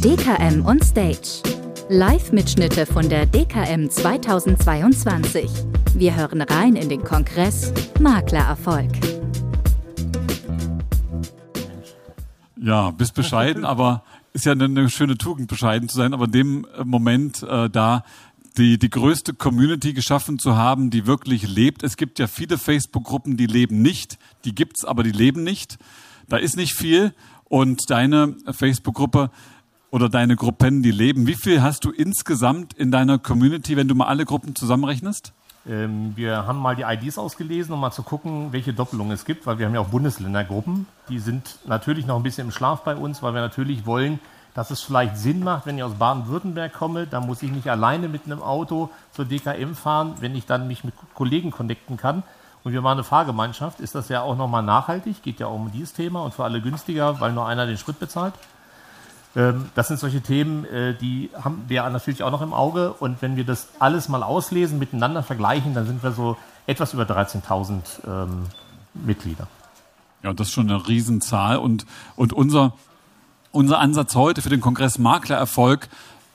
DKM on Stage. Live-Mitschnitte von der DKM 2022. Wir hören rein in den Kongress Maklererfolg. Ja, bist bescheiden, aber ist ja eine, eine, schöne Tugend, bescheiden zu sein, aber in dem äh, Moment äh, da die, die größte Community geschaffen zu haben, die wirklich lebt. Es gibt ja viele Facebook-Gruppen, die leben nicht, die gibt's, aber die leben nicht. Da ist nicht viel und deine Facebook-Gruppe oder deine Gruppen, die leben. Wie viel hast du insgesamt in deiner Community, wenn du mal alle Gruppen zusammenrechnest? Ähm, wir haben mal die IDs ausgelesen, um mal zu gucken, welche Doppelungen es gibt, weil wir haben ja auch Bundesländergruppen. Die sind natürlich noch ein bisschen im Schlaf bei uns, weil wir natürlich wollen, dass es vielleicht Sinn macht, wenn ich aus Baden-Württemberg komme, dann muss ich nicht alleine mit einem Auto zur DKM fahren, wenn ich dann mich mit Kollegen connecten kann. Und wir waren eine Fahrgemeinschaft, ist das ja auch nochmal nachhaltig, geht ja auch um dieses Thema und für alle günstiger, weil nur einer den Sprit bezahlt. Ähm, das sind solche Themen, äh, die haben wir natürlich auch noch im Auge. Und wenn wir das alles mal auslesen, miteinander vergleichen, dann sind wir so etwas über 13.000 ähm, Mitglieder. Ja, das ist schon eine Riesenzahl. Und, und unser, unser Ansatz heute für den Kongress Maklererfolg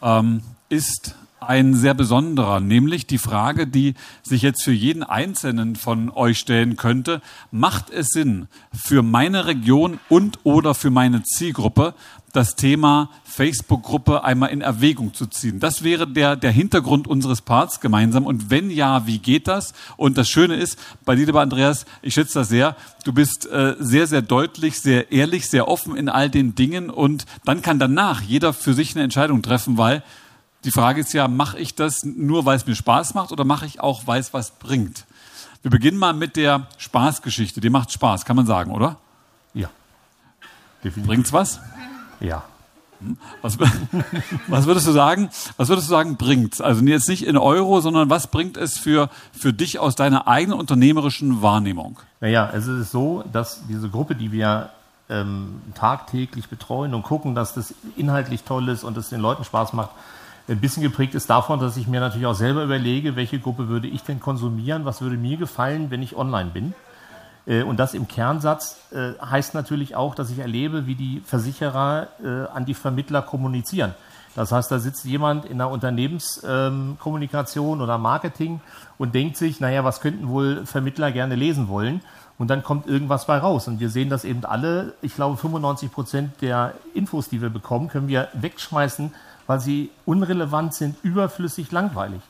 ähm, ist ein sehr besonderer, nämlich die Frage, die sich jetzt für jeden Einzelnen von euch stellen könnte, macht es Sinn für meine Region und oder für meine Zielgruppe, das Thema Facebook-Gruppe einmal in Erwägung zu ziehen. Das wäre der, der Hintergrund unseres Parts gemeinsam. Und wenn ja, wie geht das? Und das Schöne ist, bei dir, lieber Andreas, ich schätze das sehr, du bist äh, sehr, sehr deutlich, sehr ehrlich, sehr offen in all den Dingen. Und dann kann danach jeder für sich eine Entscheidung treffen, weil die Frage ist ja, mache ich das nur, weil es mir Spaß macht oder mache ich auch, weil es was bringt? Wir beginnen mal mit der Spaßgeschichte. Die macht Spaß, kann man sagen, oder? Ja. Definitiv. Bringt's was? Ja. Hm? Was, was, würdest du sagen? Was würdest du sagen, bringt's? Also jetzt nicht in Euro, sondern was bringt es für, für dich aus deiner eigenen unternehmerischen Wahrnehmung? Naja, es ist so, dass diese Gruppe, die wir ähm, tagtäglich betreuen und gucken, dass das inhaltlich toll ist und es den Leuten Spaß macht, ein bisschen geprägt ist davon, dass ich mir natürlich auch selber überlege, welche Gruppe würde ich denn konsumieren, was würde mir gefallen, wenn ich online bin. Äh, und das im Kernsatz äh, heißt natürlich auch, dass ich erlebe, wie die Versicherer äh, an die Vermittler kommunizieren. Das heißt, da sitzt jemand in einer Unternehmenskommunikation oder Marketing und denkt sich, naja, was könnten wohl Vermittler gerne lesen wollen? Und dann kommt irgendwas bei raus. Und wir sehen das eben alle. Ich glaube, 95 Prozent der Infos, die wir bekommen, können wir wegschmeißen, weil sie unrelevant sind, überflüssig, langweilig.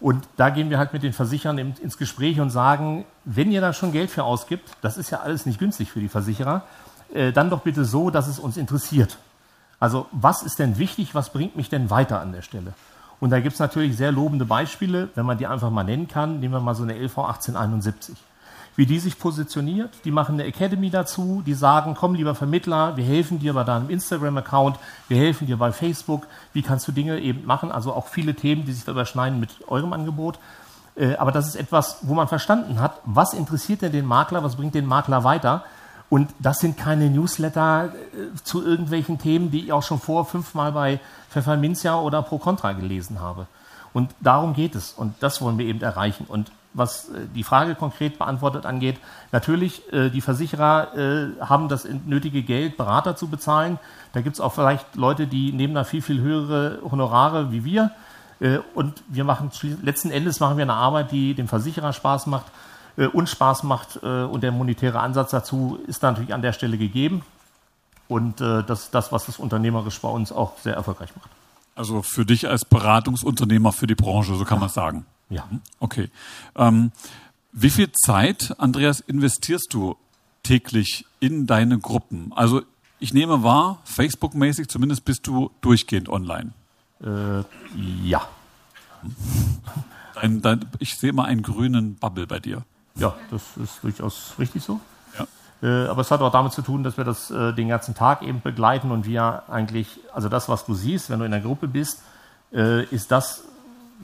Und da gehen wir halt mit den Versicherern ins Gespräch und sagen, wenn ihr da schon Geld für ausgibt, das ist ja alles nicht günstig für die Versicherer, äh, dann doch bitte so, dass es uns interessiert. Also was ist denn wichtig, was bringt mich denn weiter an der Stelle? Und da gibt es natürlich sehr lobende Beispiele, wenn man die einfach mal nennen kann. Nehmen wir mal so eine LV 1871 wie die sich positioniert. Die machen eine Academy dazu, die sagen, komm lieber Vermittler, wir helfen dir bei deinem Instagram-Account, wir helfen dir bei Facebook, wie kannst du Dinge eben machen, also auch viele Themen, die sich da überschneiden mit eurem Angebot. Äh, aber das ist etwas, wo man verstanden hat, was interessiert denn den Makler, was bringt den Makler weiter. Und das sind keine Newsletter äh, zu irgendwelchen Themen, die ich auch schon vor fünfmal bei Pfefferminzia oder Pro Contra gelesen habe. Und darum geht es. Und das wollen wir eben erreichen. Und was äh, die Frage konkret beantwortet angeht, natürlich, äh, die Versicherer äh, haben das nötige Geld, Berater zu bezahlen. Da gibt es auch vielleicht Leute, die nehmen da viel, viel höhere Honorare wie wir. Und wir machen letzten Endes machen wir eine Arbeit, die dem Versicherer Spaß macht, uns Spaß macht. Und der monetäre Ansatz dazu ist natürlich an der Stelle gegeben. Und das ist das, was das unternehmerisch bei uns auch sehr erfolgreich macht. Also für dich als Beratungsunternehmer für die Branche, so kann man sagen. Ja. Okay. Ähm, wie viel Zeit, Andreas, investierst du täglich in deine Gruppen? Also ich nehme wahr, Facebook-mäßig zumindest bist du durchgehend online. Äh, ja. Dein, dein, ich sehe mal einen grünen Bubble bei dir. Ja, das ist durchaus richtig so. Ja. Äh, aber es hat auch damit zu tun, dass wir das äh, den ganzen Tag eben begleiten und wir eigentlich, also das, was du siehst, wenn du in der Gruppe bist, äh, ist das,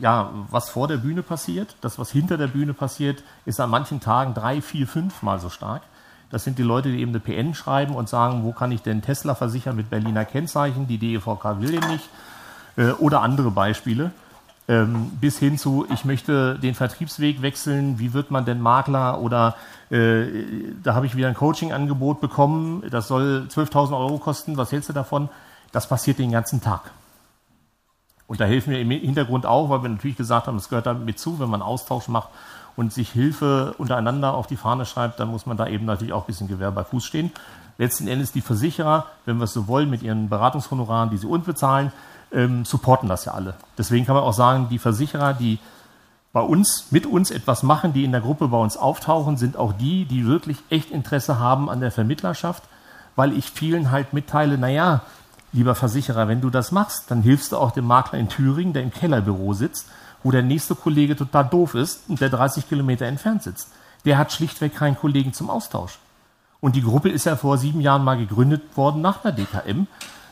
ja, was vor der Bühne passiert, das, was hinter der Bühne passiert, ist an manchen Tagen drei, vier, fünf Mal so stark. Das sind die Leute, die eben eine PN schreiben und sagen, wo kann ich denn Tesla versichern mit Berliner Kennzeichen, die DEVK will den nicht, äh, oder andere Beispiele. ähm, bis hin zu, ich möchte den Vertriebsweg wechseln, wie wird man denn Makler oder äh, da habe ich wieder ein Coaching-Angebot bekommen, das soll 12.000 Euro kosten, was hältst du davon? Das passiert den ganzen Tag. Und da helfen wir im Hintergrund auch, weil wir natürlich gesagt haben, es gehört damit zu, wenn man Austausch macht und sich Hilfe untereinander auf die Fahne schreibt, dann muss man da eben natürlich auch ein bisschen Gewehr bei Fuß stehen. Letzten Endes die Versicherer, wenn wir es so wollen, mit ihren Beratungshonoraren, die sie uns bezahlen, ähm, supporten das ja alle. Deswegen kann man auch sagen, die Versicherer, die bei uns, mit uns etwas machen, die in der Gruppe bei uns auftauchen, sind auch die, die wirklich echt Interesse haben an der Vermittlerschaft, weil ich vielen halt mitteile, naja, lieber Versicherer, wenn du das machst, dann hilfst du auch dem Makler in Thüringen, der im Kellerbüro sitzt, wo der nächste Kollege total doof ist und der 30 Kilometer entfernt sitzt. Der hat schlichtweg keinen Kollegen zum Austausch. Und die Gruppe ist ja vor sieben Jahren mal gegründet worden nach der DKM,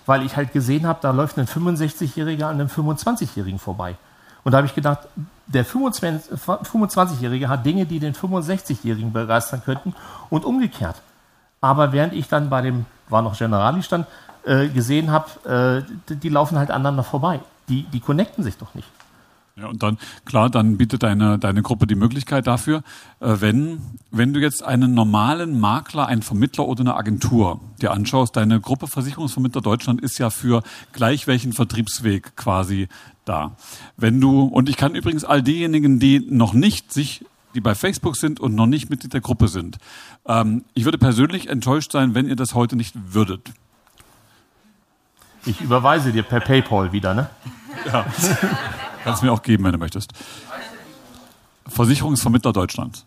weil ich halt gesehen habe, da läuft ein 65-Jähriger an einem 25-Jährigen vorbei. Und da habe ich gedacht, der 25-Jährige hat Dinge, die den 65-Jährigen begeistern könnten und umgekehrt. Aber während ich dann bei dem, war noch Generali stand, äh, gesehen habe, äh, die laufen halt aneinander vorbei. Die, die connecten sich doch nicht. Ja, und dann, klar, dann bietet deine, deine Gruppe die Möglichkeit dafür, äh, wenn, wenn du jetzt einen normalen Makler, einen Vermittler oder eine Agentur dir anschaust, deine Gruppe Versicherungsvermittler Deutschland ist ja für gleich welchen Vertriebsweg quasi da. Wenn du, und ich kann übrigens all diejenigen, die noch nicht sich die bei Facebook sind und noch nicht Mitglied der Gruppe sind. Ähm, ich würde persönlich enttäuscht sein, wenn ihr das heute nicht würdet. Ich überweise dir per PayPal wieder, ne? Ja. Kannst mir auch geben, wenn du möchtest. Versicherungsvermittler Deutschland.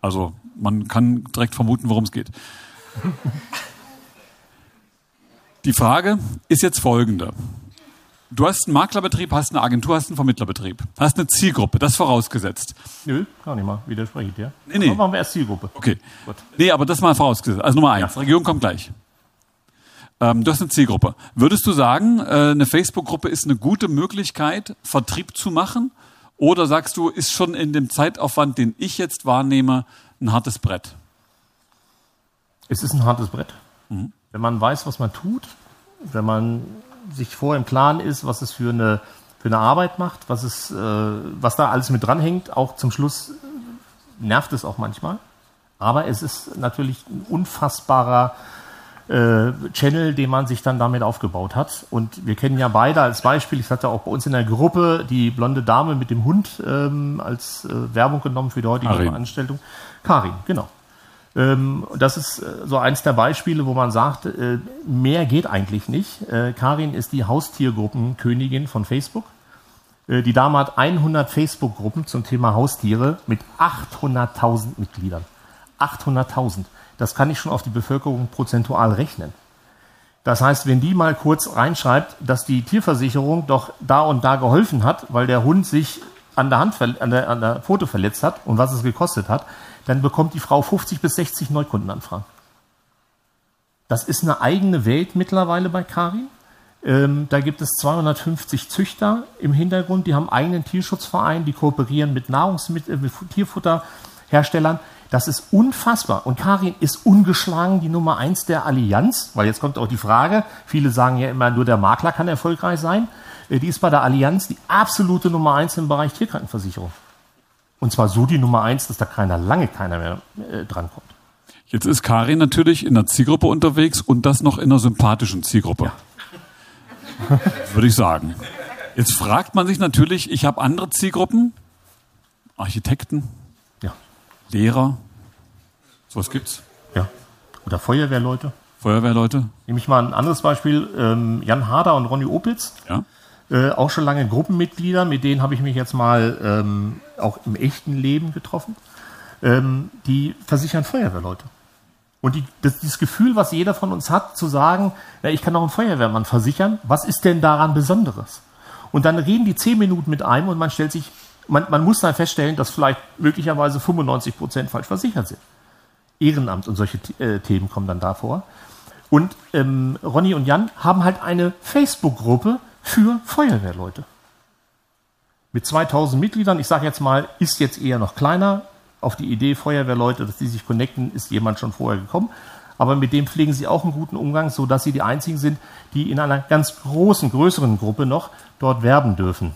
Also man kann direkt vermuten, worum es geht. Die Frage ist jetzt folgende. Du hast einen Maklerbetrieb, hast eine Agentur, hast einen Vermittlerbetrieb, hast eine Zielgruppe, das vorausgesetzt. Nö, gar nicht mal, widerspreche ich dir. Nee, nee. Aber machen wir erst Zielgruppe. Okay. Gut. Nee, aber das mal vorausgesetzt. Also Nummer eins, ja. Region kommt gleich. Ähm, du hast eine Zielgruppe. Würdest du sagen, äh, eine Facebook-Gruppe ist eine gute Möglichkeit, Vertrieb zu machen? Oder sagst du, ist schon in dem Zeitaufwand, den ich jetzt wahrnehme, ein hartes Brett? Es ist ein hartes Brett. Mhm. Wenn man weiß, was man tut, wenn man sich vorher im Klaren ist, was es für eine, für eine Arbeit macht, was, es, äh, was da alles mit dranhängt, auch zum Schluss nervt es auch manchmal. Aber es ist natürlich ein unfassbarer äh, Channel, den man sich dann damit aufgebaut hat. Und wir kennen ja beide als Beispiel, ich hatte auch bei uns in der Gruppe die blonde Dame mit dem Hund ähm, als äh, Werbung genommen für die heutige Karin. Veranstaltung. Karin, genau. Ähm, das ist äh, so eins der Beispiele, wo man sagt, äh, mehr geht eigentlich nicht. Äh, Karin ist die Haustiergruppenkönigin von Facebook. Äh, die Dame hat 100 Facebook-Gruppen zum Thema Haustiere mit 800.000 Mitgliedern. 800.000. Das kann ich schon auf die Bevölkerung prozentual rechnen. Das heißt, wenn die mal kurz reinschreibt, dass die Tierversicherung doch da und da geholfen hat, weil der Hund sich an der Hand, an der, an der Pfote verletzt hat und was es gekostet hat, dann bekommt die Frau 50 bis 60 Neukundenanfragen. Das ist eine eigene Welt mittlerweile bei Karin. Ähm, da gibt es 250 Züchter im Hintergrund, die haben eigenen Tierschutzverein, die kooperieren mit Nahrungsmittel, mit Tierfutterherstellern. Das ist unfassbar. Und Karin ist ungeschlagen die Nummer eins der Allianz, weil jetzt kommt auch die Frage, viele sagen ja immer, nur der Makler kann erfolgreich sein. Äh, die ist bei der Allianz die absolute Nummer eins im Bereich Tierkrankenversicherung. Und zwar so die Nummer eins, dass da keiner, lange keiner mehr äh, drankommt. Jetzt ist Karin natürlich in der Zielgruppe unterwegs und das noch in einer sympathischen Zielgruppe. Ja. Würde ich sagen. Jetzt fragt man sich natürlich, ich habe andere Zielgruppen, Architekten, Lehrer? Sowas gibt's? Ja. Oder Feuerwehrleute. Feuerwehrleute? Nehme ich mal ein anderes Beispiel. Ähm, Jan Harder und Ronny Opitz. Ja. Äh, auch schon lange Gruppenmitglieder, mit denen habe ich mich jetzt mal ähm, auch im echten Leben getroffen. Ähm, die versichern Feuerwehrleute. Und die, das, dieses Gefühl, was jeder von uns hat, zu sagen, ja, ich kann auch einen Feuerwehrmann versichern, was ist denn daran Besonderes? Und dann reden die zehn Minuten mit einem und man stellt sich man, man muss dann feststellen, dass vielleicht möglicherweise 95 Prozent falsch versichert sind. Ehrenamt und solche äh, Themen kommen dann da vor. Und ähm, Ronny und Jan haben halt eine Facebook-Gruppe für Feuerwehrleute. Mit 2000 Mitgliedern, ich sage jetzt mal, ist jetzt eher noch kleiner. Auf die Idee Feuerwehrleute, dass die sich connecten, ist jemand schon vorher gekommen. Aber mit dem pflegen sie auch einen guten Umgang, sodass sie die einzigen sind, die in einer ganz großen, größeren Gruppe noch dort werben dürfen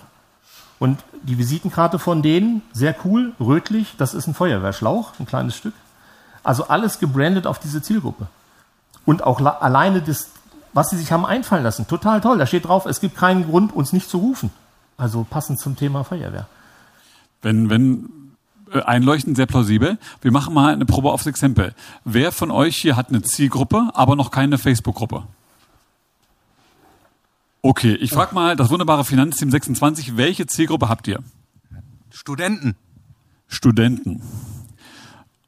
Und die Visitenkarte von denen, sehr cool, rötlich, das ist ein Feuerwehrschlauch, ein kleines Stück. Also alles gebrandet auf diese Zielgruppe. Und auch alleine das, was sie sich haben einfallen lassen, total toll. Da steht drauf, es gibt keinen Grund, uns nicht zu rufen. Also passend zum Thema Feuerwehr. Wenn, wenn äh, einleuchtend, sehr plausibel. Wir machen mal eine Probe aufs Exempel. Wer von euch hier hat eine Zielgruppe, aber noch keine Facebook-Gruppe? Okay, ich frage mal das wunderbare Finanzteam 26, welche Zielgruppe habt ihr? Studenten. Studenten.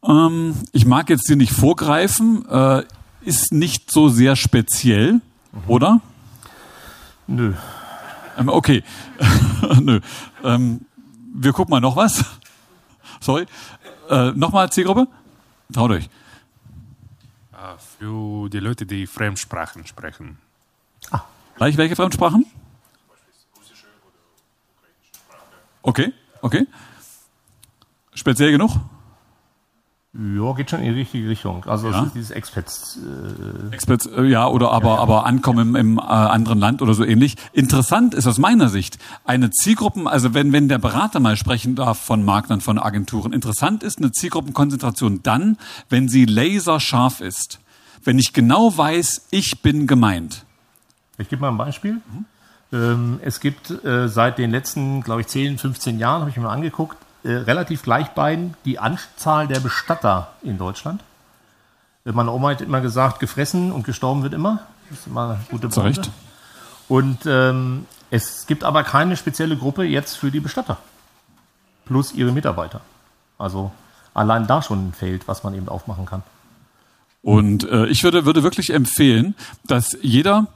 Ähm, ich mag jetzt hier nicht vorgreifen, äh, ist nicht so sehr speziell, mhm. oder? Nö. Ähm, okay. Nö. Ähm, wir gucken mal noch was. Sorry. Äh, Nochmal Zielgruppe? Traut euch. Ah, für die Leute, die Fremdsprachen sprechen. Ah. Gleich welche Fremdsprachen? Okay, okay. Speziell genug? Ja, geht schon in die richtige Richtung. Also ja. dieses Expats. Äh Expats, äh, ja, oder aber, ja, ja. aber Ankommen im, im äh, anderen Land oder so ähnlich. Interessant ist aus meiner Sicht eine Zielgruppen, also wenn, wenn der Berater mal sprechen darf von Marktern, von Agenturen, interessant ist eine Zielgruppenkonzentration dann, wenn sie laserscharf ist. Wenn ich genau weiß, ich bin gemeint. Ich gebe mal ein Beispiel. Mhm. Ähm, es gibt äh, seit den letzten, glaube ich, 10, 15 Jahren, habe ich mir mal angeguckt, äh, relativ gleich beiden die Anzahl der Bestatter in Deutschland. Äh, meine Oma hat immer gesagt, gefressen und gestorben wird immer. Das ist immer eine gute Branche. Und ähm, es gibt aber keine spezielle Gruppe jetzt für die Bestatter. Plus ihre Mitarbeiter. Also allein da schon ein Feld, was man eben aufmachen kann. Und äh, ich würde, würde wirklich empfehlen, dass jeder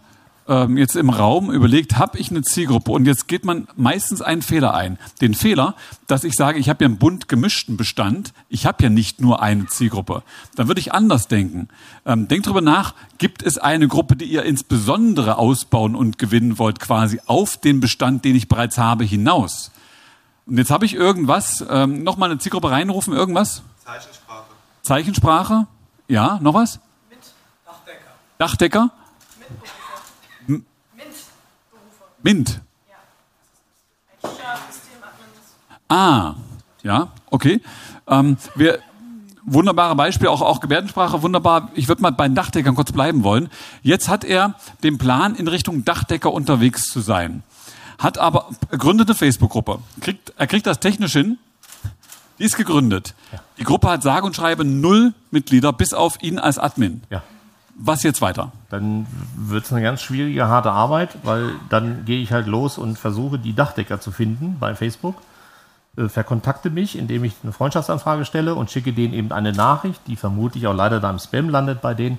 ähm, jetzt im Raum überlegt, habe ich eine Zielgruppe und jetzt geht man meistens einen Fehler ein. Den Fehler, dass ich sage, ich habe ja einen bunt gemischten Bestand, ich habe ja nicht nur eine Zielgruppe. Dann würde ich anders denken. Ähm, denkt drüber nach, gibt es eine Gruppe, die ihr insbesondere ausbauen und gewinnen wollt, quasi auf den Bestand, den ich bereits habe, hinaus? Und jetzt habe ich irgendwas, ähm, nochmal eine Zielgruppe reinrufen, irgendwas? Zeichensprache. Zeichensprache? Ja, noch was? Mit Dachdecker. Dachdecker? MINT. Ah, ja, okay. Ähm, wir, wunderbare Beispiel, auch, auch Gebärdensprache, wunderbar. Ich würde mal bei den Dachdeckern kurz bleiben wollen. Jetzt hat er den Plan, in Richtung Dachdecker unterwegs zu sein. Hat aber, gründet eine Facebook-Gruppe. Kriegt, er kriegt das technisch hin. Die ist gegründet. Ja. Die Gruppe hat sage und schreibe null Mitglieder, bis auf ihn als Admin. Ja. Was jetzt weiter? Dann wird es eine ganz schwierige, harte Arbeit, weil dann gehe ich halt los und versuche, die Dachdecker zu finden bei Facebook. Äh, verkontakte mich, indem ich eine Freundschaftsanfrage stelle und schicke denen eben eine Nachricht, die vermutlich auch leider da im Spam landet bei denen,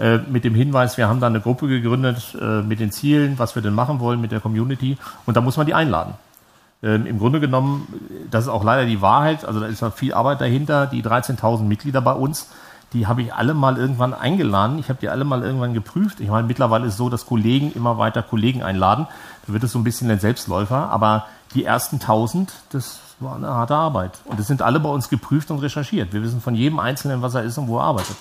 äh, mit dem Hinweis, wir haben da eine Gruppe gegründet äh, mit den Zielen, was wir denn machen wollen mit der Community und da muss man die einladen. Ähm, Im Grunde genommen, das ist auch leider die Wahrheit, also da ist viel Arbeit dahinter, die 13.000 Mitglieder bei uns die habe ich alle mal irgendwann eingeladen. Ich habe die alle mal irgendwann geprüft. Ich meine, mittlerweile ist es so, dass Kollegen immer weiter Kollegen einladen. Da wird es so ein bisschen ein Selbstläufer. Aber die ersten 1000, das war eine harte Arbeit. Und es sind alle bei uns geprüft und recherchiert. Wir wissen von jedem Einzelnen, was er ist und wo er arbeitet.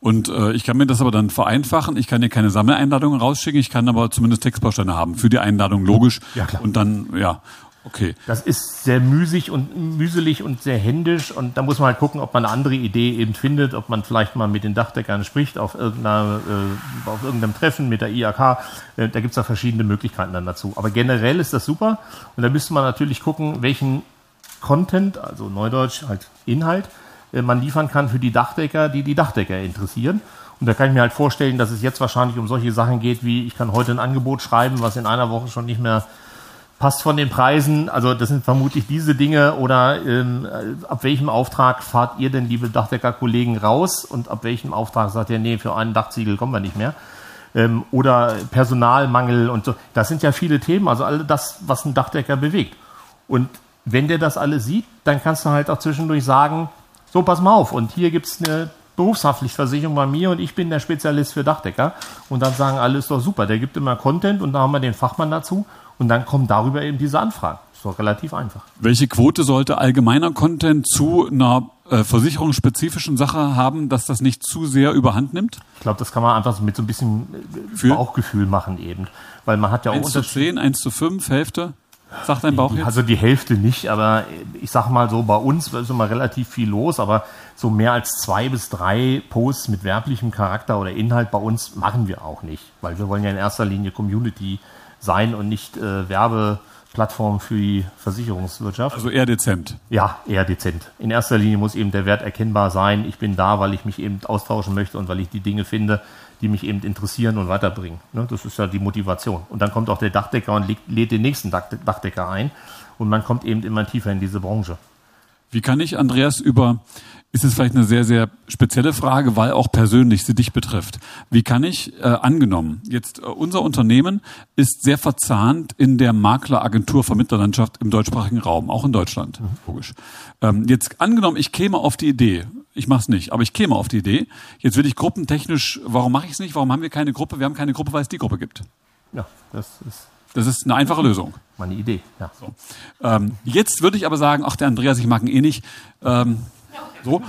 Und äh, ich kann mir das aber dann vereinfachen. Ich kann dir keine Sammeleinladungen rausschicken. Ich kann aber zumindest Textbausteine haben für die Einladung, logisch. Ja, klar. Und dann, ja. Okay. Das ist sehr müßig und mühselig und sehr händisch und da muss man halt gucken, ob man eine andere Idee eben findet, ob man vielleicht mal mit den Dachdeckern spricht auf, irgendeiner, äh, auf irgendeinem Treffen mit der IAK. Äh, da gibt es da verschiedene Möglichkeiten dann dazu. Aber generell ist das super und da müsste man natürlich gucken, welchen Content, also Neudeutsch halt Inhalt, äh, man liefern kann für die Dachdecker, die die Dachdecker interessieren. Und da kann ich mir halt vorstellen, dass es jetzt wahrscheinlich um solche Sachen geht, wie ich kann heute ein Angebot schreiben, was in einer Woche schon nicht mehr passt von den Preisen, also das sind vermutlich diese Dinge oder ähm, ab welchem Auftrag fahrt ihr denn, liebe Dachdecker-Kollegen, raus und ab welchem Auftrag sagt ihr, nee, für einen Dachziegel kommen wir nicht mehr. Ähm, oder Personalmangel und so. Das sind ja viele Themen, also all das, was ein Dachdecker bewegt. Und wenn der das alles sieht, dann kannst du halt auch zwischendurch sagen, so, pass mal auf, und hier gibt's eine Berufshaftpflichtversicherung bei mir und ich bin der Spezialist für Dachdecker. Und dann sagen alle, ist doch super, der gibt immer Content und da haben wir den Fachmann dazu und dann kommen darüber eben diese Anfragen. Ist doch relativ einfach. Welche Quote sollte allgemeiner Content zu einer äh, versicherungsspezifischen Sache haben, dass das nicht zu sehr überhand nimmt? Ich glaube, das kann man einfach mit so ein bisschen äh, Für? Bauchgefühl machen eben. Weil man hat ja auch 1 zu 10, 1 zu 5, Hälfte? Sagt dein Bauch jetzt? Also die Hälfte nicht, aber ich sag mal so, bei uns ist immer relativ viel los, aber so mehr als zwei bis drei Posts mit werblichem Charakter oder Inhalt bei uns machen wir auch nicht, weil wir wollen ja in erster Linie Community sein und nicht äh, Werbeplattform für die Versicherungswirtschaft. Also eher dezent. Ja, eher dezent. In erster Linie muss eben der Wert erkennbar sein. Ich bin da, weil ich mich eben austauschen möchte und weil ich die Dinge finde, die mich eben interessieren und weiterbringen. Ne? Das ist ja die Motivation. Und dann kommt auch der Dachdecker und lädt den nächsten Dachdecker ein. Und man kommt eben immer tiefer in diese Branche. Wie kann ich, Andreas, über, ist es vielleicht eine sehr, sehr spezielle Frage, weil auch persönlich sie dich betrifft. Wie kann ich, äh, angenommen, jetzt äh, unser Unternehmen ist sehr verzahnt in der Makleragentur Vermittlerlandschaft im deutschsprachigen Raum, auch in Deutschland, mhm. logisch. Ähm, jetzt angenommen, ich käme auf die Idee, ich mache es nicht, aber ich käme auf die Idee. Jetzt will ich gruppentechnisch, warum mache ich es nicht? Warum haben wir keine Gruppe? Wir haben keine Gruppe, weil es die Gruppe gibt. Ja, das ist. Das ist eine einfache Lösung. Meine Idee, ja. So. Ähm, jetzt würde ich aber sagen, ach, der Andreas, ich mag ihn eh nicht. Ähm, so,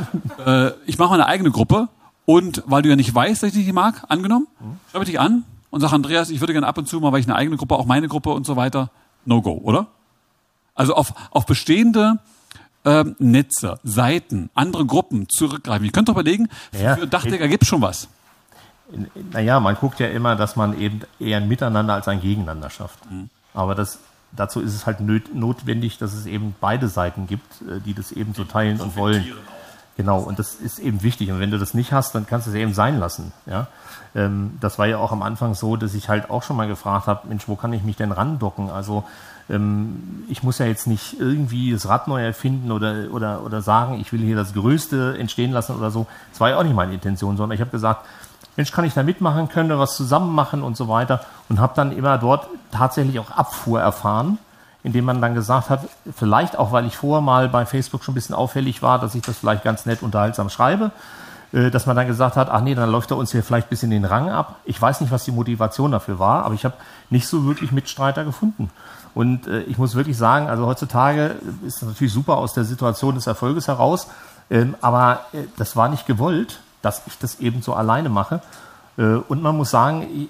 äh, ich mache meine eigene Gruppe und weil du ja nicht weißt, dass ich dich mag, angenommen, schreibe ich dich an und sage, Andreas, ich würde gerne ab und zu mal, weil ich eine eigene Gruppe, auch meine Gruppe und so weiter, no go, oder? Also auf, auf bestehende ähm, Netze, Seiten, andere Gruppen zurückgreifen. Ich könnte doch überlegen, ja, für Dachdecker gibt es schon was. Naja, man guckt ja immer, dass man eben eher ein Miteinander als ein Gegeneinander schafft. Mhm. Aber das, dazu ist es halt notwendig, dass es eben beide Seiten gibt, äh, die das eben so teilen und wollen. Genau, und das ist eben wichtig. Und wenn du das nicht hast, dann kannst du es eben sein lassen. Ja? Ähm, das war ja auch am Anfang so, dass ich halt auch schon mal gefragt habe, Mensch, wo kann ich mich denn randocken? Also ähm, ich muss ja jetzt nicht irgendwie das Rad neu erfinden oder, oder, oder sagen, ich will hier das Größte entstehen lassen oder so. Das war ja auch nicht meine Intention, sondern ich habe gesagt, Mensch, kann ich da mitmachen, können wir was zusammen machen und so weiter. Und habe dann immer dort tatsächlich auch Abfuhr erfahren, indem man dann gesagt hat, vielleicht auch, weil ich vorher mal bei Facebook schon ein bisschen auffällig war, dass ich das vielleicht ganz nett unterhaltsam schreibe, äh, dass man dann gesagt hat, ach nee, dann läuft er uns hier vielleicht ein bisschen den Rang ab. Ich weiß nicht, was die Motivation dafür war, aber ich habe nicht so wirklich Mitstreiter gefunden. Und äh, ich muss wirklich sagen, also heutzutage ist das natürlich super aus der Situation des Erfolges heraus, ähm, aber äh, das war nicht gewollt, dass ich das eben so alleine mache. Äh, und man muss sagen,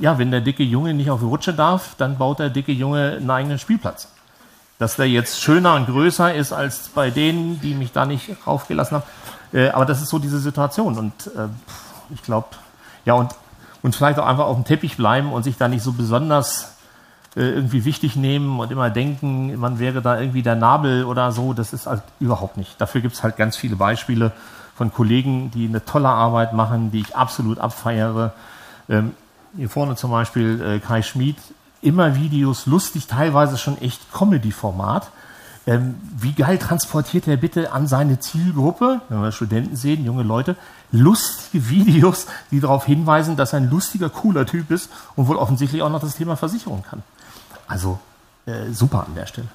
ja, wenn der dicke Junge nicht auf die Rutsche darf, dann baut der dicke Junge einen eigenen Spielplatz. Dass der jetzt schöner und größer ist als bei denen, die mich da nicht raufgelassen haben. Äh, aber das ist so diese Situation. Und äh, ich glaube, ja, und, und vielleicht auch einfach auf dem Teppich bleiben und sich da nicht so besonders irgendwie wichtig nehmen und immer denken, man wäre da irgendwie der Nabel oder so. Das ist halt überhaupt nicht. Dafür gibt es halt ganz viele Beispiele von Kollegen, die eine tolle Arbeit machen, die ich absolut abfeiere. Ähm, hier vorne zum Beispiel äh, Kai Schmid, immer Videos, lustig, teilweise schon echt Comedy-Format. Ähm, wie geil transportiert er bitte an seine Zielgruppe, wenn wir Studenten sehen, junge Leute, lustige Videos, die darauf hinweisen, dass er ein lustiger, cooler Typ ist und wohl offensichtlich auch noch das Thema Versicherung kann. Also äh, super an der Stelle.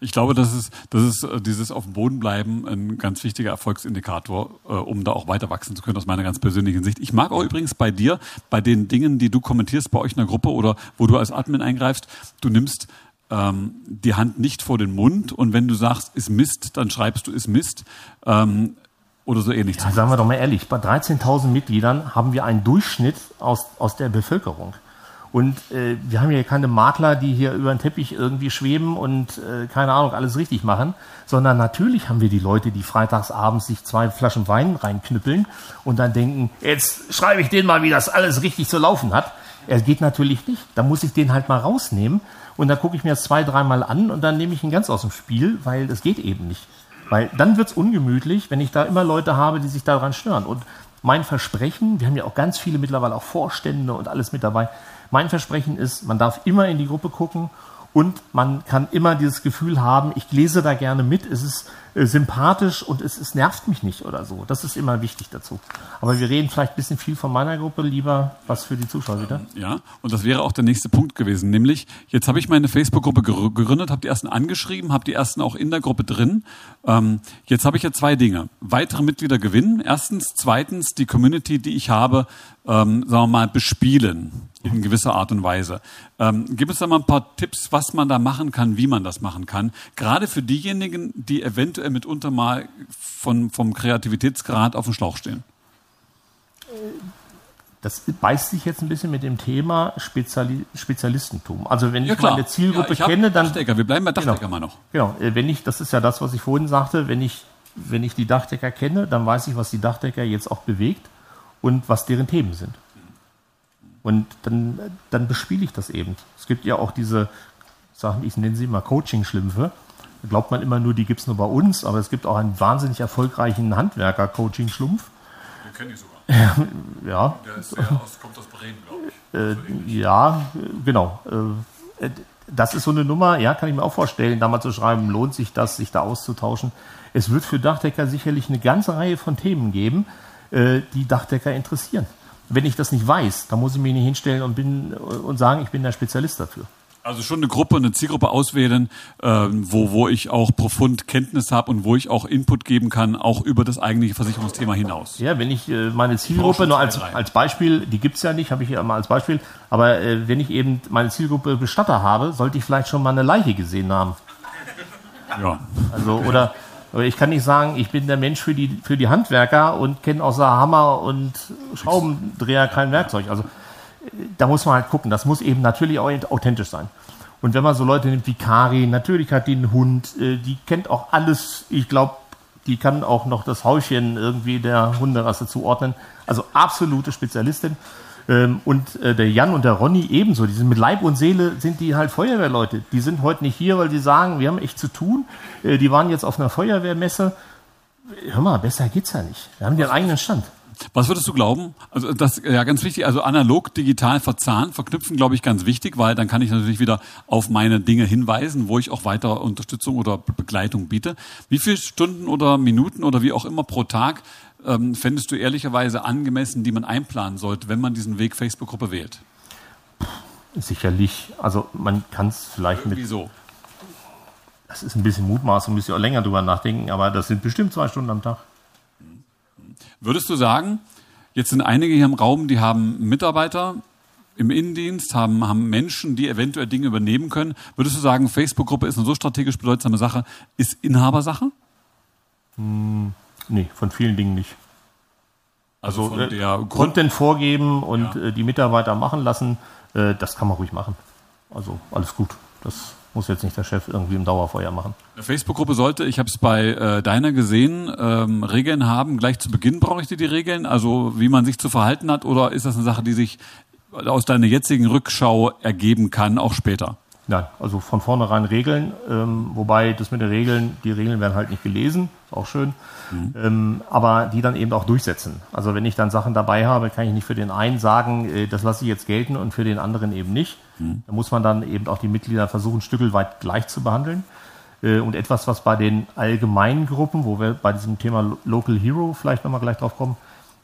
Ich glaube, das ist, das ist äh, dieses auf dem Boden bleiben ein ganz wichtiger Erfolgsindikator, äh, um da auch weiter wachsen zu können, aus meiner ganz persönlichen Sicht. Ich mag auch übrigens bei dir, bei den Dingen, die du kommentierst bei euch in der Gruppe oder wo du als Admin eingreifst, du nimmst ähm, die Hand nicht vor den Mund und wenn du sagst, ist Mist, dann schreibst du, ist Mist. Ähm, oder so ähnlich. Ja, sagen wir doch mal ehrlich, bei 13.000 Mitgliedern haben wir einen Durchschnitt aus, aus der Bevölkerung. Und äh, wir haben hier keine Makler, die hier über den Teppich irgendwie schweben und äh, keine Ahnung, alles richtig machen, sondern natürlich haben wir die Leute, die freitagsabends sich zwei Flaschen Wein reinknüppeln und dann denken, jetzt schreibe ich denen mal, wie das alles richtig zu laufen hat. Er geht natürlich nicht. Da muss ich den halt mal rausnehmen und dann gucke ich mir das zwei, dreimal an und dann nehme ich ihn ganz aus dem Spiel, weil das geht eben nicht. Weil dann wird es ungemütlich, wenn ich da immer Leute habe, die sich daran stören. Und mein Versprechen, wir haben ja auch ganz viele mittlerweile auch Vorstände und alles mit dabei, mein Versprechen ist, man darf immer in die Gruppe gucken und man kann immer dieses Gefühl haben, ich lese da gerne mit, es ist sympathisch und es, es nervt mich nicht oder so. Das ist immer wichtig dazu. Aber wir reden vielleicht ein bisschen viel von meiner Gruppe, lieber was für die Zuschauer wieder. Ja, und das wäre auch der nächste Punkt gewesen, nämlich jetzt habe ich meine Facebook-Gruppe gegründet, habe die ersten angeschrieben, habe die ersten auch in der Gruppe drin. Ähm, jetzt habe ich ja zwei Dinge. Weitere Mitglieder gewinnen. Erstens, zweitens die Community, die ich habe, ähm, sagen wir mal, bespielen in gewisser Art und Weise. Ähm, gibt es da mal ein paar Tipps, was man da machen kann, wie man das machen kann? Gerade für diejenigen, die eventuell mitunter mal von, vom Kreativitätsgrad auf dem Schlauch stehen. das beißt sich jetzt ein bisschen mit dem Thema Speziali Spezialistentum. Also wenn ich Ja, klar. meine Zielgruppe Ja, ich kenne, dann Dachdecker. Wir bleiben bei Dachdecker Genau. mal noch. Genau, äh, wenn ich, das ist ja das, was ich vorhin sagte, wenn ich, wenn ich die Dachdecker kenne, dann weiß ich, was die Dachdecker jetzt auch bewegt und was deren Themen sind. Und dann, dann bespiele ich das eben. Es gibt ja auch diese Sachen, ich nenne sie mal Coaching-Schlümpfe. Glaubt man immer nur, die gibt es nur bei uns, aber es gibt auch einen wahnsinnig erfolgreichen Handwerker-Coaching-Schlumpf. Den kenne ich sogar. Ja, Der, ist, der aus, kommt aus Bremen, glaube ich. Äh, ja, äh, genau. Äh, äh, das ist so eine Nummer, ja, kann ich mir auch vorstellen, da mal zu schreiben, lohnt sich das, sich da auszutauschen. Es wird für Dachdecker sicherlich eine ganze Reihe von Themen geben, äh, die Dachdecker interessieren. Wenn ich das nicht weiß, dann muss ich mich nicht hinstellen und, bin, und sagen, ich bin der Spezialist dafür. Also schon eine Gruppe, eine Zielgruppe auswählen, ähm, wo, wo ich auch profund Kenntnis habe und wo ich auch Input geben kann, auch über das eigentliche Versicherungsthema hinaus. Ja, wenn ich äh, meine Zielgruppe nur als, als Beispiel, die gibt's ja nicht, habe ich ja mal als Beispiel, aber äh, wenn ich eben meine Zielgruppe Bestatter habe, sollte ich vielleicht schon mal eine Leiche gesehen haben. Ja. Also, oder, ich kann nicht sagen, ich bin der Mensch für die, für die Handwerker und kenne außer Hammer und Schraubendreher kein Werkzeug. Also, da muss man halt gucken. Das muss eben natürlich auch authentisch sein. Und wenn man so Leute nimmt wie Kari, natürlich hat die einen Hund, äh, die kennt auch alles. Ich glaube, die kann auch noch das Häuschen irgendwie der Hunderasse zuordnen. Also absolute Spezialistin. Ähm, Und äh, der Jan und der Ronny ebenso. Die sind mit Leib und Seele sind die halt Feuerwehrleute. Die sind heute nicht hier, weil die sagen, wir haben echt zu tun. Äh, Die waren jetzt auf einer Feuerwehrmesse. Hör mal, besser geht's ja nicht. Wir haben den eigenen Stand. Was würdest du glauben? Also das ja ganz wichtig, also analog, digital verzahnen, verknüpfen, glaube ich, ganz wichtig, weil dann kann ich natürlich wieder auf meine Dinge hinweisen, wo ich auch weiter Unterstützung oder Be- Begleitung biete. Wie viele Stunden oder Minuten oder wie auch immer pro Tag ähm, fändest du ehrlicherweise angemessen, die man einplanen sollte, wenn man diesen Weg Facebook-Gruppe wählt? Sicherlich. Also man kann es vielleicht mit, Wieso? das ist ein bisschen Mutmaß, müsst ihr auch länger drüber nachdenken, aber das sind bestimmt zwei Stunden am Tag. Würdest du sagen, jetzt sind einige hier im Raum, die haben Mitarbeiter im Innendienst, haben, haben Menschen, die eventuell Dinge übernehmen können. Würdest du sagen, Facebook-Gruppe ist eine so strategisch bedeutsame Sache, ist Inhabersache? Nee, von vielen Dingen nicht. Also, von äh, Content vorgeben und Ja. äh, die Mitarbeiter machen lassen, äh, das kann man ruhig machen. Also alles gut. Das muss jetzt nicht der Chef irgendwie im Dauerfeuer machen. Eine Facebook-Gruppe sollte, ich habe es bei äh, deiner gesehen, ähm, Regeln haben. Gleich zu Beginn brauche ich dir die Regeln, also wie man sich zu verhalten hat, oder ist das eine Sache, die sich aus deiner jetzigen Rückschau ergeben kann, auch später? Nein, also von vornherein Regeln, ähm, wobei das mit den Regeln, die Regeln werden halt nicht gelesen, ist auch schön, ähm, aber die dann eben auch durchsetzen. Also wenn ich dann Sachen dabei habe, kann ich nicht für den einen sagen, äh, das lasse ich jetzt gelten und für den anderen eben nicht. Da muss man dann eben auch die Mitglieder versuchen, ein Stück weit gleich zu behandeln. Äh, Und etwas, was bei den allgemeinen Gruppen, wo wir bei diesem Thema Lo- Local Hero vielleicht nochmal gleich drauf kommen,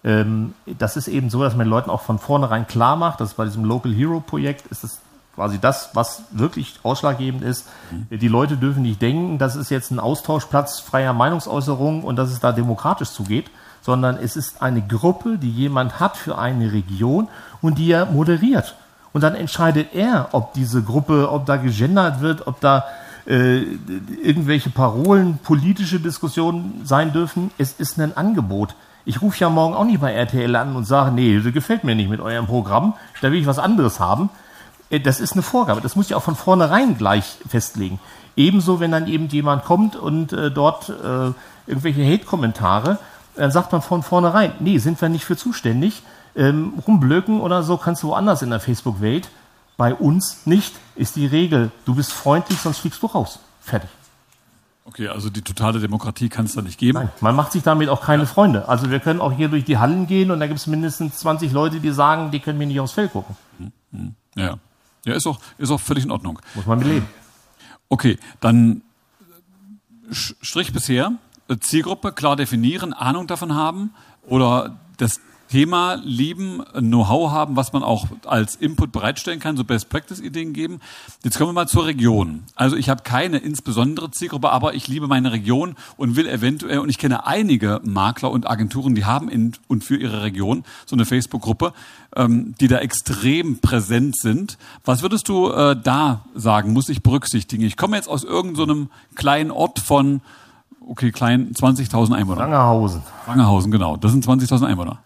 ähm, das ist eben so, dass man den Leuten auch von vornherein klar macht, dass bei diesem Local Hero Projekt ist es quasi das, was wirklich ausschlaggebend ist. Die Leute dürfen nicht denken, das ist jetzt ein Austauschplatz freier Meinungsäußerung und dass es da demokratisch zugeht, sondern es ist eine Gruppe, die jemand hat für eine Region und die er moderiert. Und dann entscheidet er, ob diese Gruppe, ob da gegendert wird, ob da äh, irgendwelche Parolen, politische Diskussionen sein dürfen. Es ist ein Angebot. Ich rufe ja morgen auch nicht bei RTL an und sage, nee, das gefällt mir nicht mit eurem Programm, da will ich was anderes haben. Äh, Das ist eine Vorgabe. Das muss ich auch von vornherein gleich festlegen. Ebenso, wenn dann eben jemand kommt und äh, dort äh, irgendwelche Hate-Kommentare, dann sagt man von vornherein, nee, sind wir nicht für zuständig. Ähm, rumblöken oder so kannst du woanders in der Facebook-Welt. Bei uns nicht, ist die Regel. Du bist freundlich, sonst fliegst du raus. Fertig. Okay, also die totale Demokratie kann es da nicht geben. Nein, man macht sich damit auch keine Freunde. Also wir können auch hier durch die Hallen gehen und da gibt es mindestens 20 Leute, die sagen, die können mir nicht aufs Feld gucken. Ja, ja ist, auch, ist auch völlig in Ordnung. Muss man mit leben. Okay, dann Strich bisher, Zielgruppe klar definieren, Ahnung davon haben oder das Thema lieben, Know-how haben, was man auch als Input bereitstellen kann, so Best-Practice-Ideen geben. Jetzt kommen wir mal zur Region. Also ich habe keine insbesondere Zielgruppe, aber ich liebe meine Region und will eventuell, und ich kenne einige Makler und Agenturen, die haben in und für ihre Region so eine Facebook-Gruppe, ähm, die da extrem präsent sind. Was würdest du äh, da sagen, muss ich berücksichtigen? Ich komme jetzt aus irgendeinem so kleinen Ort von, okay, klein, 20.000 Einwohner. Langerhausen. Wangerhausen, genau. Das sind 20.000 Einwohner.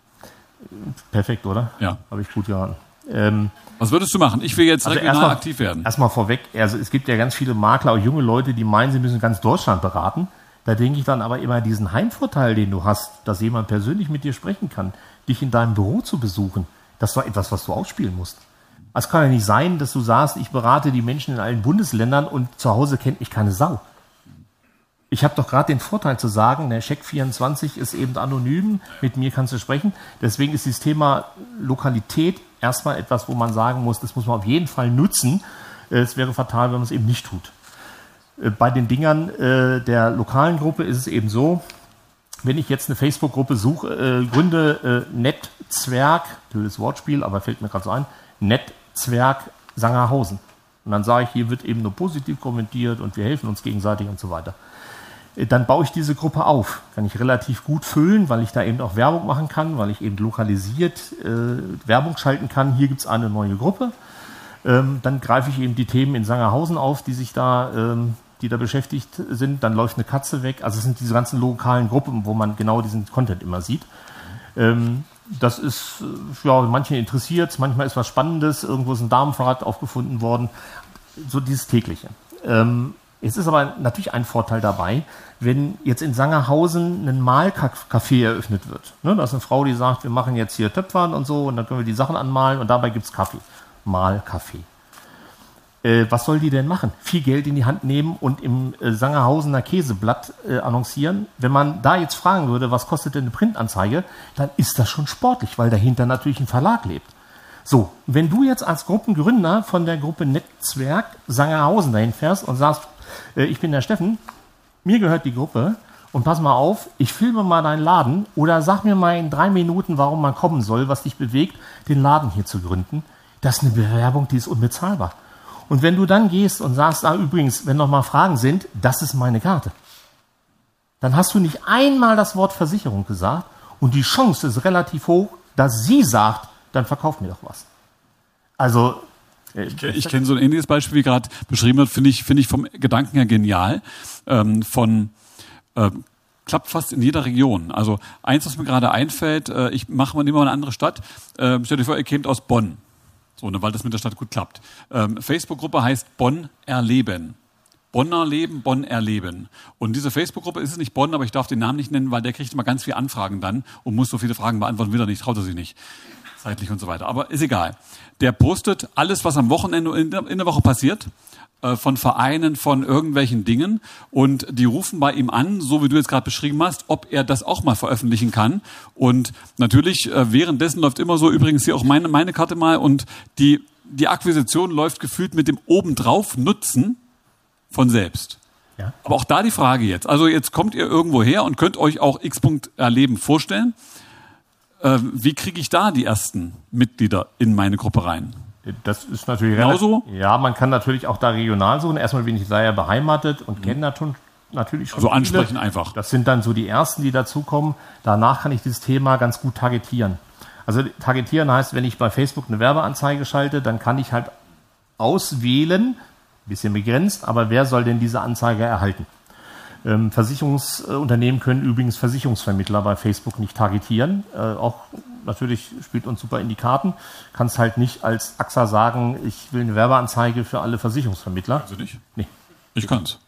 Perfekt, oder? Ja. Habe ich gut geraten. Ähm, Was würdest du machen? Ich will jetzt Also regional erstmal- aktiv werden. Erstmal vorweg, also es gibt ja ganz viele Makler, auch junge Leute, die meinen, sie müssen ganz Deutschland beraten. Da denke ich dann aber immer diesen Heimvorteil, den du hast, dass jemand persönlich mit dir sprechen kann, dich in deinem Büro zu besuchen, das doch etwas, was du ausspielen musst. Es kann ja nicht sein, dass du sagst, ich berate die Menschen in allen Bundesländern und zu Hause kennt mich keine Sau. Ich habe doch gerade den Vorteil zu sagen, der Check 24 ist eben anonym, mit mir kannst du sprechen. Deswegen ist dieses Thema Lokalität erstmal etwas, wo man sagen muss, das muss man auf jeden Fall nutzen. Äh, Es wäre fatal, wenn man es eben nicht tut. Äh, Bei den Dingern äh, der lokalen Gruppe ist es eben so, wenn ich jetzt eine Facebook-Gruppe suche, gründe Netzwerk, blödes Wortspiel, aber fällt mir gerade so ein, Netzwerk Sangerhausen. Und dann sage ich, hier wird eben nur positiv kommentiert und wir helfen uns gegenseitig und so weiter. Äh, Dann baue ich diese Gruppe auf. Kann ich relativ gut füllen, weil ich da eben auch Werbung machen kann, weil ich eben lokalisiert äh, Werbung schalten kann. Hier gibt es eine neue Gruppe. Ähm, dann greife ich eben die Themen in Sangerhausen auf, die sich da, ähm, die da beschäftigt sind. Dann läuft eine Katze weg. Also es sind diese ganzen lokalen Gruppen, wo man genau diesen Content immer sieht. Ähm, das ist, äh, ja, manche interessiert manchmal ist was Spannendes, irgendwo ist ein Damenfahrrad aufgefunden worden. So dieses tägliche. Es ist aber natürlich ein Vorteil dabei, wenn jetzt in Sangerhausen ein Malcafé eröffnet wird. Ne, da ist eine Frau, die sagt, wir machen jetzt hier Töpfern und so und dann können wir die Sachen anmalen und dabei gibt's Kaffee. Malcafé. Äh, was soll die denn machen? Viel Geld in die Hand nehmen und im äh, Sangerhausener Käseblatt äh, annoncieren. Wenn man da jetzt fragen würde, was kostet denn eine Printanzeige, dann ist das schon sportlich, weil dahinter natürlich ein Verlag lebt. So, wenn du jetzt als Gruppengründer von der Gruppe Netzwerk Sangerhausen dahin fährst und sagst, ich bin der Steffen, mir gehört die Gruppe und pass mal auf, ich filme mal deinen Laden oder sag mir mal in drei Minuten, warum man kommen soll, was dich bewegt, den Laden hier zu gründen. Das ist eine Bewerbung, die ist unbezahlbar. Und wenn du dann gehst und sagst, ah, übrigens, wenn noch mal Fragen sind, das ist meine Karte, dann hast du nicht einmal das Wort Versicherung gesagt und die Chance ist relativ hoch, dass sie sagt, dann verkauf mir doch was. Also, äh, Ich kenne so ein ähnliches Beispiel, wie gerade beschrieben wird, finde ich, finde ich vom Gedanken her genial. Ähm, von ähm, klappt fast in jeder Region. Also eins, was mir gerade einfällt, äh, ich mache mal nehmen mal eine andere Stadt. Äh, stell dir vor, ihr kämt aus Bonn. So, ne, weil das mit der Stadt gut klappt. Ähm, Facebook-Gruppe heißt Bonn erleben. Bonner Leben, Bonn erleben. Und diese Facebook-Gruppe ist es nicht Bonn, aber ich darf den Namen nicht nennen, weil der kriegt immer ganz viele Anfragen dann und muss so viele Fragen beantworten, will er nicht, traut er sich nicht. Zeitlich und so weiter. Aber ist egal. Der postet alles, was am Wochenende in der, in der Woche passiert, äh, von Vereinen, von irgendwelchen Dingen. Und die rufen bei ihm an, so wie du jetzt gerade beschrieben hast, ob er das auch mal veröffentlichen kann. Und natürlich, äh, währenddessen läuft immer so, übrigens hier auch meine, meine Karte mal, und die, die Akquisition läuft gefühlt mit dem obendrauf Nutzen von selbst. Ja. Aber auch da die Frage jetzt. Also jetzt kommt ihr irgendwo her und könnt euch auch X. Erleben vorstellen. Äh, wie kriege ich da die ersten Mitglieder in meine Gruppe rein? Das ist natürlich Genauso? Ja, man kann natürlich auch da regional suchen. Erstmal bin ich da ja beheimatet und kenne da schon, natürlich schon. Also viele. ansprechen einfach. Das sind dann so die ersten, die dazukommen. Danach kann ich dieses Thema ganz gut targetieren. Also targetieren heißt, wenn ich bei Facebook eine Werbeanzeige schalte, dann kann ich halt auswählen, bisschen begrenzt, aber wer soll denn diese Anzeige erhalten? Ähm, Versicherungsunternehmen können übrigens Versicherungsvermittler bei Facebook nicht targetieren. Äh, auch natürlich spielt uns super in die Karten. Kannst halt nicht als AXA sagen, ich will eine Werbeanzeige für alle Versicherungsvermittler. Also nicht? Nee. Ich kann's.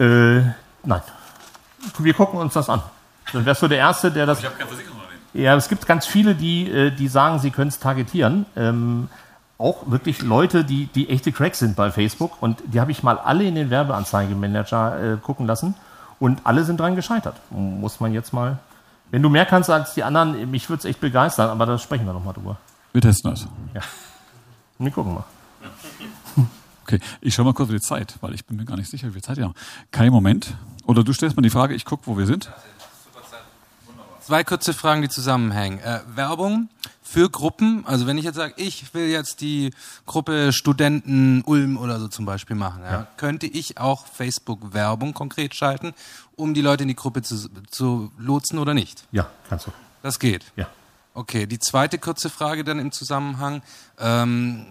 Äh, nein. Wir gucken uns das an. Dann wärst du der Erste, der das. habe kein Versicherungsunternehmen. Ja, es gibt ganz viele, die, äh, die sagen, sie können es targetieren. Ähm, auch wirklich Leute, die, die echte Cracks sind bei Facebook. Und die habe ich mal alle in den Werbeanzeigemanager äh, gucken lassen. Und alle sind dran gescheitert. Muss man jetzt mal. Wenn du mehr kannst als die anderen, mich würde es echt begeistern, aber da sprechen wir nochmal drüber. Wir testen das. Ja. Wir gucken mal. Okay, ich schau mal kurz die Zeit, weil ich bin mir gar nicht sicher, wie viel Zeit wir haben. Kein Moment. Oder du stellst mal die Frage, ich gucke, wo wir sind. Zwei kurze Fragen, die zusammenhängen. Äh, Werbung für Gruppen, also wenn ich jetzt sage, ich will jetzt die Gruppe Studenten Ulm oder so zum Beispiel machen, ja, könnte ich auch Facebook-Werbung konkret schalten, um die Leute in die Gruppe zu, zu lotsen oder nicht? Ja, kannst du. Das geht. Ja. Okay, die zweite kurze Frage dann im Zusammenhang. Ähm,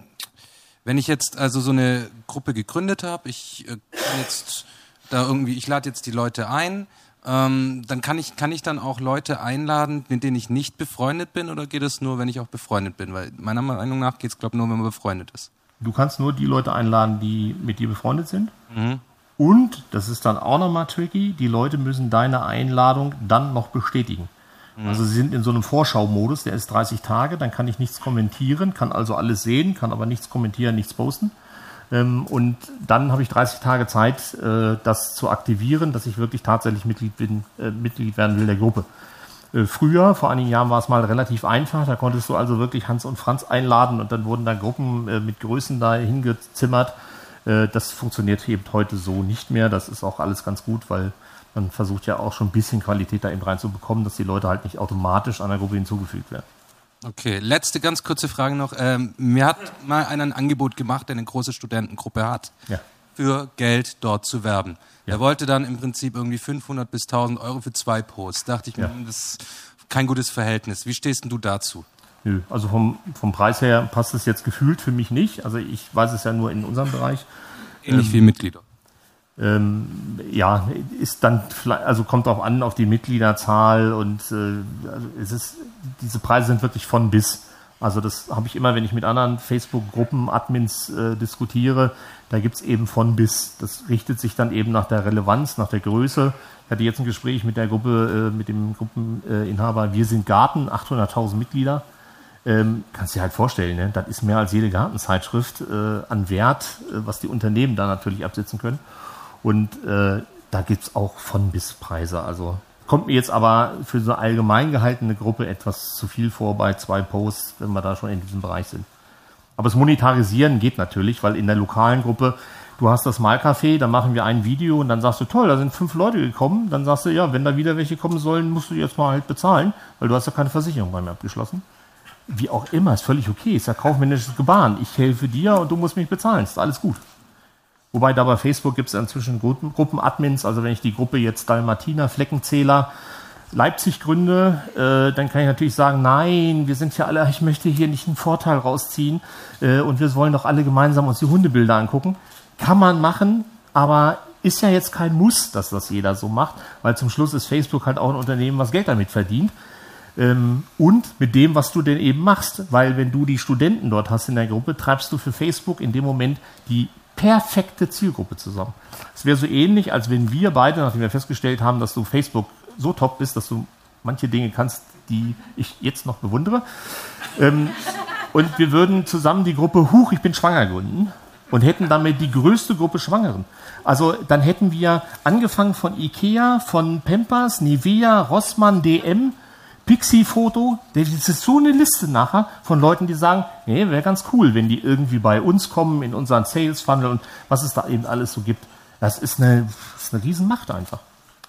wenn ich jetzt also so eine Gruppe gegründet habe, ich äh, kann jetzt da irgendwie, ich lade jetzt die Leute ein, ähm, dann kann ich, kann ich dann auch Leute einladen, mit denen ich nicht befreundet bin oder geht es nur, wenn ich auch befreundet bin? Weil meiner Meinung nach geht es, glaube ich, nur, wenn man befreundet ist. Du kannst nur die Leute einladen, die mit dir befreundet sind. Und, das ist dann auch nochmal tricky, die Leute müssen deine Einladung dann noch bestätigen. Also sie sind in so einem Vorschau-Modus, der ist 30 Tage, dann kann ich nichts kommentieren, kann also alles sehen, kann aber nichts kommentieren, nichts posten. Ähm, und dann habe ich 30 Tage Zeit, äh, das zu aktivieren, dass ich wirklich tatsächlich Mitglied, bin, äh, Mitglied werden will der Gruppe. Äh, Früher, vor einigen Jahren, war es mal relativ einfach. Da konntest du also wirklich Hans und Franz einladen und dann wurden da Gruppen mit Größen da hingezimmert. Das funktioniert eben heute so nicht mehr. Das ist auch alles ganz gut, weil man versucht ja auch schon ein bisschen Qualität da eben reinzubekommen, dass die Leute halt nicht automatisch einer Gruppe hinzugefügt werden. Okay, letzte ganz kurze Frage noch. Ähm, mir hat mal einer ein Angebot gemacht, der eine große Studentengruppe hat, Ja. für Geld dort zu werben. Ja. Er wollte dann im Prinzip irgendwie 500 bis 1000 Euro für zwei Posts. Dachte ich mir, Ja. das ist kein gutes Verhältnis. Wie stehst denn du dazu? Nö, also vom, vom Preis her passt es jetzt gefühlt für mich nicht. Also ich weiß es ja nur in unserem Bereich. Ähnlich wie Mitglieder. Ähm, ja, ist dann also kommt auch an auf die Mitgliederzahl und äh, also es ist, diese Preise sind wirklich von bis. Also das habe ich immer, wenn ich mit anderen Facebook-Gruppen, Admins äh, diskutiere, da gibt's eben von bis. Das richtet sich dann eben nach der Relevanz, nach der Größe. Ich hatte jetzt ein Gespräch mit der Gruppe, äh, mit dem Gruppeninhaber Wir sind Garten, 800.000 Mitglieder. Ähm, kannst dir halt vorstellen, ne? das ist mehr als jede Gartenzeitschrift äh, an Wert, äh, was die Unternehmen da natürlich absetzen können. Und äh, da gibt's auch von bis Preise. Also kommt mir jetzt aber für so eine allgemein gehaltene Gruppe etwas zu viel vor bei zwei Posts, wenn wir da schon in diesem Bereich sind. Aber das Monetarisieren geht natürlich, weil in der lokalen Gruppe, du hast das Malcafé, da machen wir ein Video und dann sagst du, toll, da sind fünf Leute gekommen. Dann sagst du, ja, wenn da wieder welche kommen sollen, musst du jetzt mal halt bezahlen, weil du hast ja keine Versicherung bei mir abgeschlossen. Wie auch immer, ist völlig okay, ist ja kaufmännisches Gebaren. Ich helfe dir und du musst mich bezahlen, ist alles gut. Wobei da bei Facebook gibt es inzwischen Gruppen, Gruppenadmins, also wenn ich die Gruppe jetzt Dalmatiner, Fleckenzähler, Leipzig gründe, äh, dann kann ich natürlich sagen, nein, wir sind ja alle, ich möchte hier nicht einen Vorteil rausziehen äh, und wir wollen doch alle gemeinsam uns die Hundebilder angucken. Kann man machen, aber ist ja jetzt kein Muss, dass das jeder so macht, weil zum Schluss ist Facebook halt auch ein Unternehmen, was Geld damit verdient. Ähm, und mit dem, was du denn eben machst, weil wenn du die Studenten dort hast in der Gruppe, treibst du für Facebook in dem Moment die perfekte Zielgruppe zusammen. Es wäre so ähnlich, als wenn wir beide, nachdem wir festgestellt haben, dass du Facebook so top bist, dass du manche Dinge kannst, die ich jetzt noch bewundere. Ähm, und wir würden zusammen die Gruppe Huch, ich bin schwanger gründen und hätten damit die größte Gruppe Schwangeren. Also dann hätten wir angefangen von Ikea, von Pampers, Nivea, Rossmann, DM, Pixie-Foto. Das ist so eine Liste nachher von Leuten, die sagen, nee, wäre ganz cool, wenn die irgendwie bei uns kommen, in unseren Sales-Funnel und was es da eben alles so gibt. Das ist eine, das ist eine Riesenmacht einfach.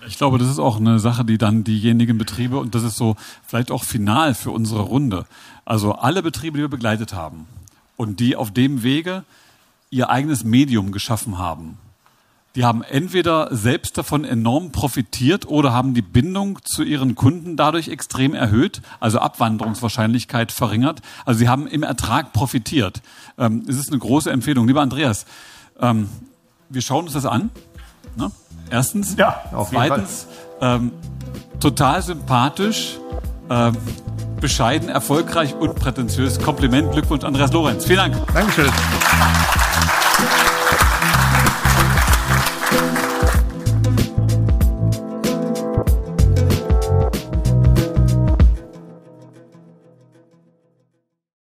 Ich glaube, das ist auch eine Sache, die dann diejenigen Betriebe, und das ist so vielleicht auch final für unsere Runde, also alle Betriebe, die wir begleitet haben und die auf dem Wege ihr eigenes Medium geschaffen haben, die haben entweder selbst davon enorm profitiert oder haben die Bindung zu ihren Kunden dadurch extrem erhöht, also Abwanderungswahrscheinlichkeit verringert. Also sie haben im Ertrag profitiert. Ähm, es ist eine große Empfehlung. Lieber Andreas, ähm, wir schauen uns das an. Ne? Erstens. Ja, auf jeden Zweitens, ähm, total sympathisch, ähm, bescheiden, erfolgreich und prätentiös. Kompliment, Glückwunsch, Andreas Lorenz. Vielen Dank. Dankeschön.